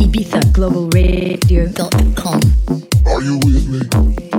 ibizaglobalradio.com. Are you with me?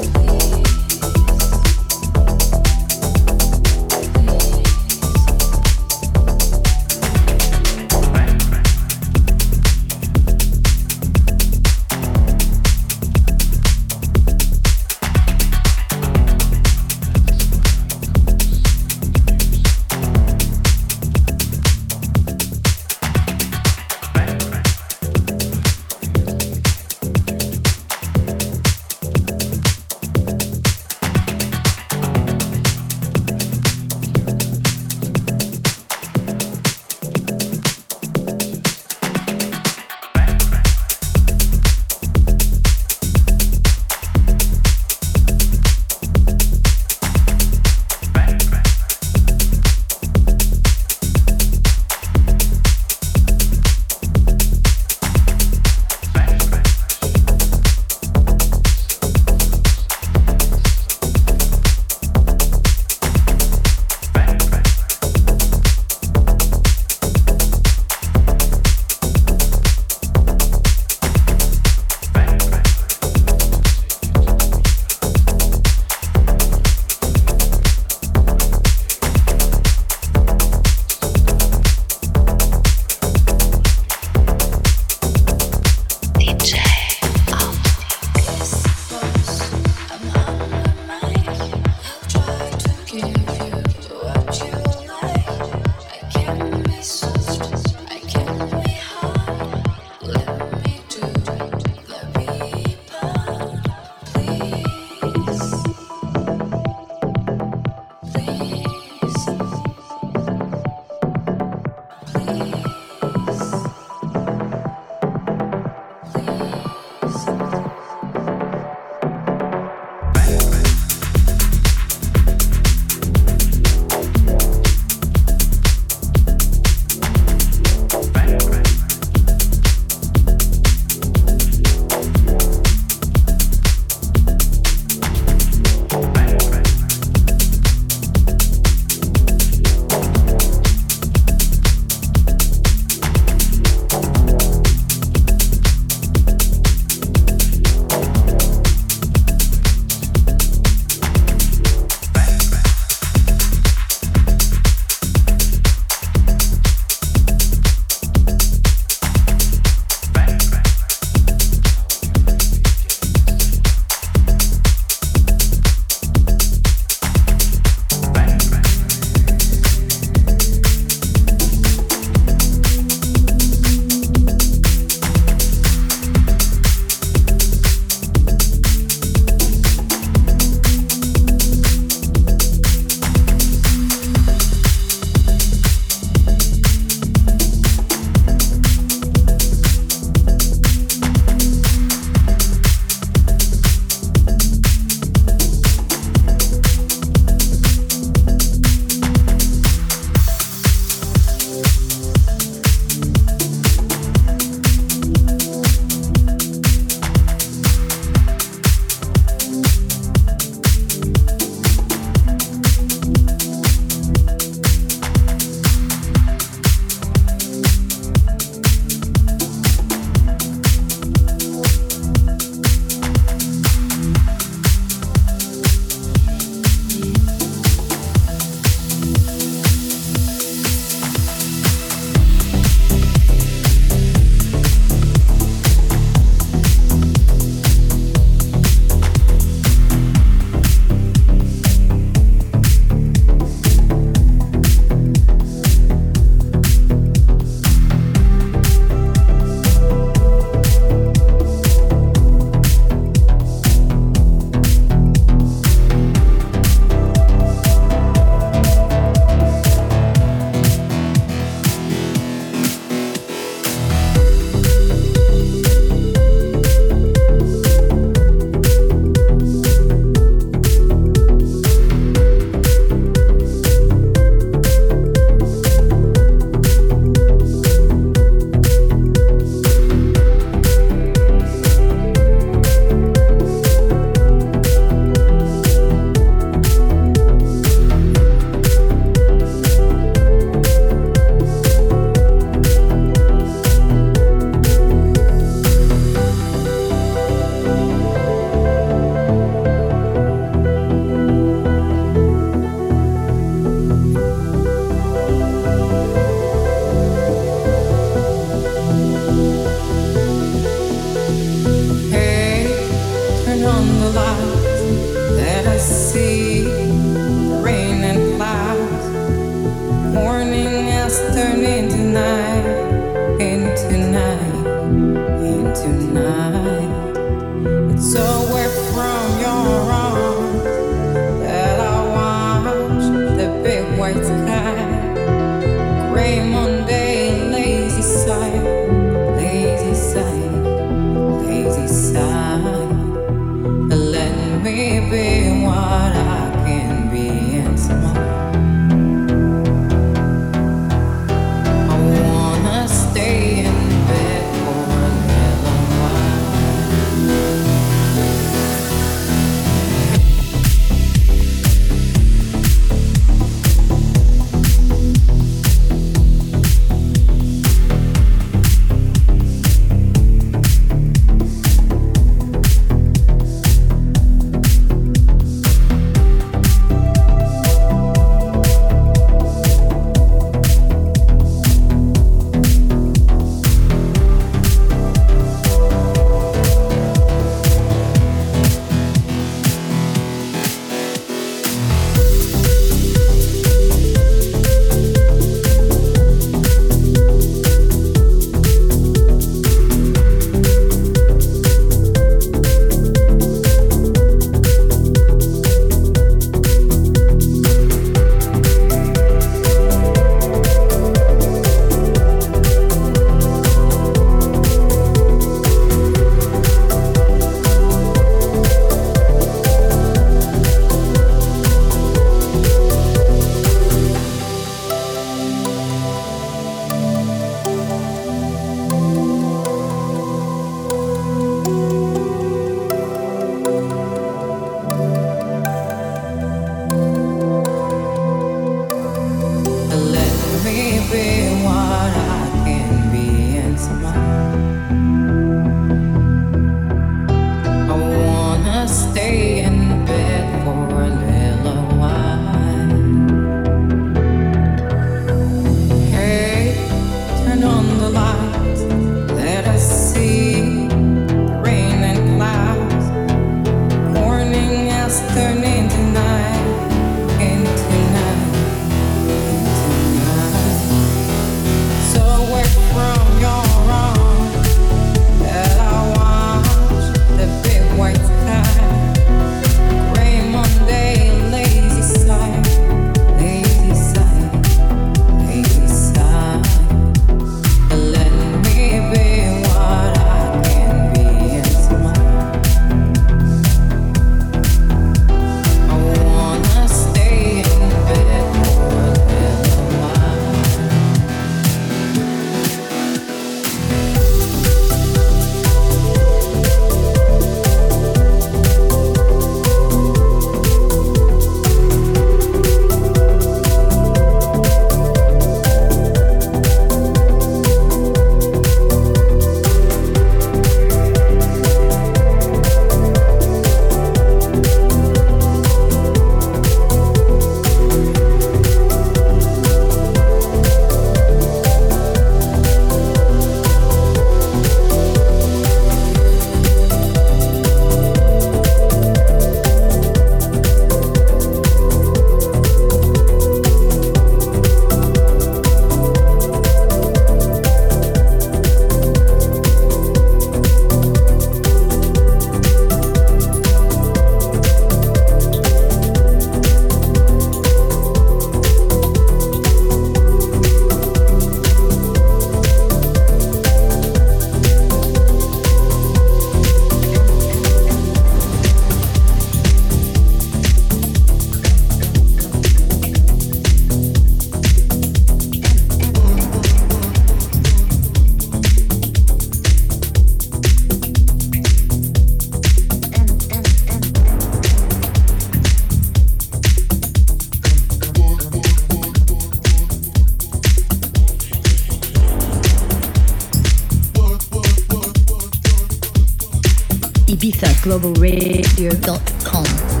ibizaglobalradio.com.